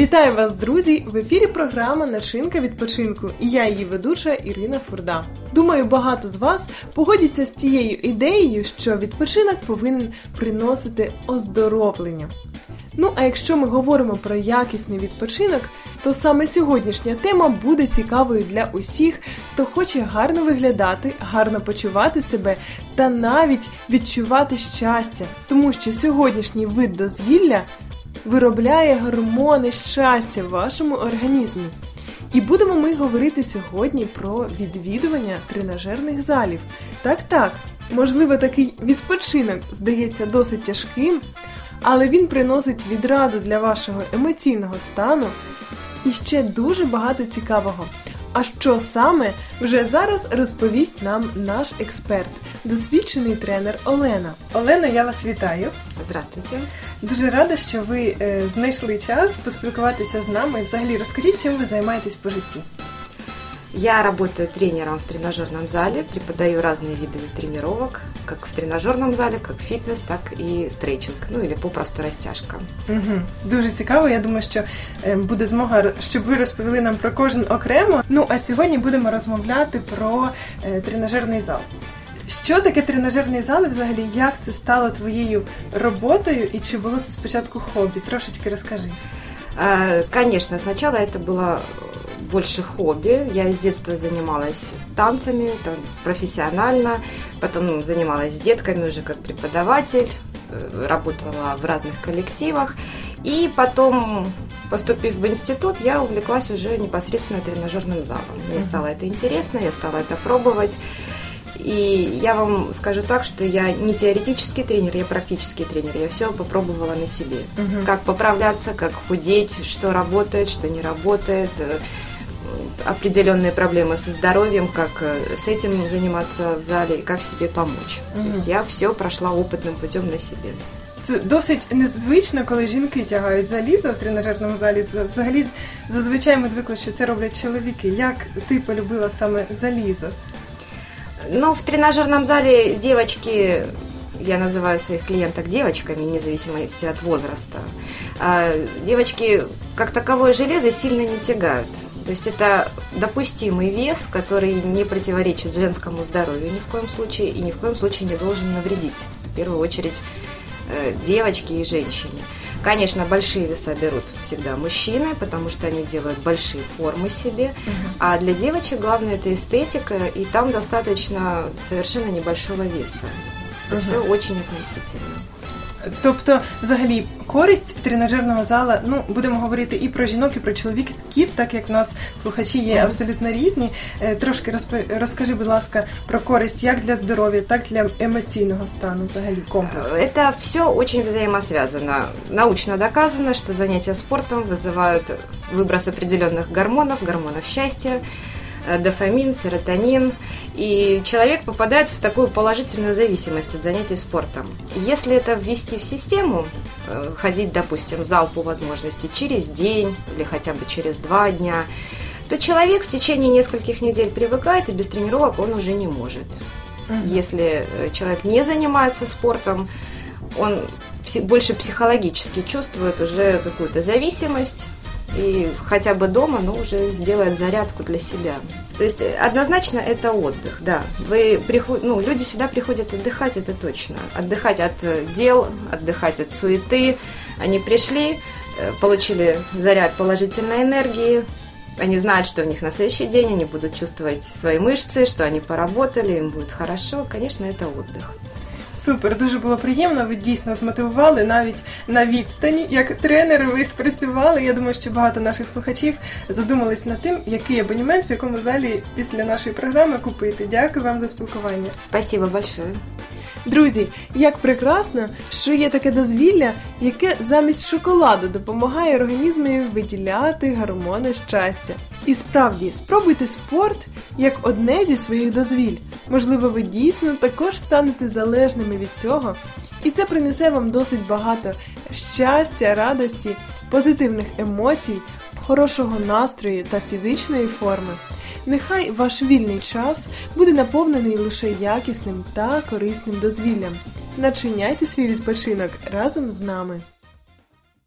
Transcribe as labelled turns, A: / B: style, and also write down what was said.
A: Вітаю вас, друзі! В ефірі програма Начинка відпочинку і я її ведуча Ірина Фурда. Думаю, багато з вас погодяться з тією ідеєю, що відпочинок повинен приносити оздоровлення. Ну а якщо ми говоримо про якісний відпочинок, то саме сьогоднішня тема буде цікавою для усіх, хто хоче гарно виглядати, гарно почувати себе та навіть відчувати щастя, тому що сьогоднішній вид дозвілля виробляє гормони щастя в вашому організмі. І будемо ми говорити сьогодні про відвідування тренажерних залів. Так, так, можливо, такий відпочинок здається досить тяжким, але він приносить відраду для вашого емоційного стану і ще дуже багато цікавого. А що саме вже зараз розповість нам наш експерт, досвідчений тренер Олена. Олена, я вас вітаю.
B: Здравствуйте.
A: Дуже рада, що ви е, знайшли час поспілкуватися з нами. Взагалі, розкажіть, чим ви займаєтесь по житті.
B: Я работаю тренером в тренажерном зале, преподаю разные виды тренировок, как в тренажерном зале, как фитнес, так и стретчинг, ну или попросту растяжка.
A: Угу. Дуже цікаво. Я думаю, що е, буде змога, щоб ви розповіли нам про кожен окремо. Ну а сьогодні будемо розмовляти про е, тренажерний зал. Що таке тренажерний зал і взагалі? Як це стало твоєю роботою і чи було це спочатку хобі? Трошечки розкажи.
B: Э, Конечно, сначала это было больше хобби. Я с детства занималась танцами там, профессионально, потом занималась с детками уже как преподаватель, э, работала в разных коллективах. И потом, поступив в институт, я увлеклась уже непосредственно тренажерным залом. Мне
A: Мгм.
B: стало это интересно, я стала это пробовать. И я вам скажу так, что я не теоретический тренер, я практический тренер. Я все попробовала на себе.
A: Мгм.
B: Как поправляться, как худеть, что работает, что не работает, э, определенные проблемы со здоровьем, как э, с этим заниматься в зале и как себе помочь.
A: Мгм.
B: То есть я все прошла опытным путем на себе.
A: Це досить незвично, коли жінки тягають залізо в тренажерному залі. Це Взагалі зазвичай ми звикли, що це роблять чоловіки. Як ти полюбила саме залізо?
B: Ну, в тренажерном зале девочки, я называю своих клиенток девочками, вне зависимости от возраста, а девочки как таковое железо сильно не тягают. То есть это допустимый вес, который не противоречит женскому здоровью ни в коем случае и ни в коем случае не должен навредить. В первую очередь девочке и женщине. Конечно, большие веса берут всегда мужчины, потому что они делают большие формы себе. А для девочек главное это эстетика, и там достаточно совершенно небольшого веса.
A: Мгм.
B: Все очень относительно.
A: Тобто, взагалі, користь тренажерного зала, ну будемо говорити і про жінок, і про чоловіків, так як в нас слухачі є
B: Мгм.
A: абсолютно різні. Е, Трошки розпо- розкажи, будь ласка, про користь як для здоров'я, так і для емоційного стану, взагалі комплекс.
B: Это все очень взаимосвязано. Научно доказано, что занятия спортом вызывают выброс определенных гормонов, гормонов счастья, э, дофамин, серотонин, и человек попадает в такую положительную зависимость от занятий спортом. Если это ввести в систему, э, ходить, допустим, в зал по возможности через день или хотя бы через два дня, то человек в течение нескольких недель привыкает, и без тренировок он уже не может. Если э, человек не занимается спортом, он больше психологически чувствует уже какую-то зависимость и хотя бы дома, но уже сделает зарядку для себя. То есть э, однозначно это отдых, да. Вы приход... ну, люди сюда приходят отдыхать, это точно. Отдыхать от э, дел, отдыхать от суеты. Они пришли, э, получили заряд положительной энергии, они знают, что у них на следующий день они будут чувствовать свои мышцы, что они поработали, им будет хорошо. Конечно, это отдых.
A: Супер, дуже було приємно. Ви дійсно змотивували навіть на відстані. Як тренери, ви спрацювали. Я думаю, що багато наших слухачів задумались над тим, який абонемент в якому залі після нашої програми купити. Дякую вам за спілкування.
B: Спасибо большое.
A: Друзі, як прекрасно, що є таке дозвілля, яке замість шоколаду допомагає організмі виділяти гормони щастя. І справді, спробуйте спорт як одне зі своїх дозвіль. Можливо, ви дійсно також станете залежними від цього, і це принесе вам досить багато щастя, радості, позитивних емоцій, хорошого настрою та фізичної форми. Нехай ваш вільний час буде наповнений лише якісним та корисним дозвіллям. Начиняйте свій відпочинок разом з нами.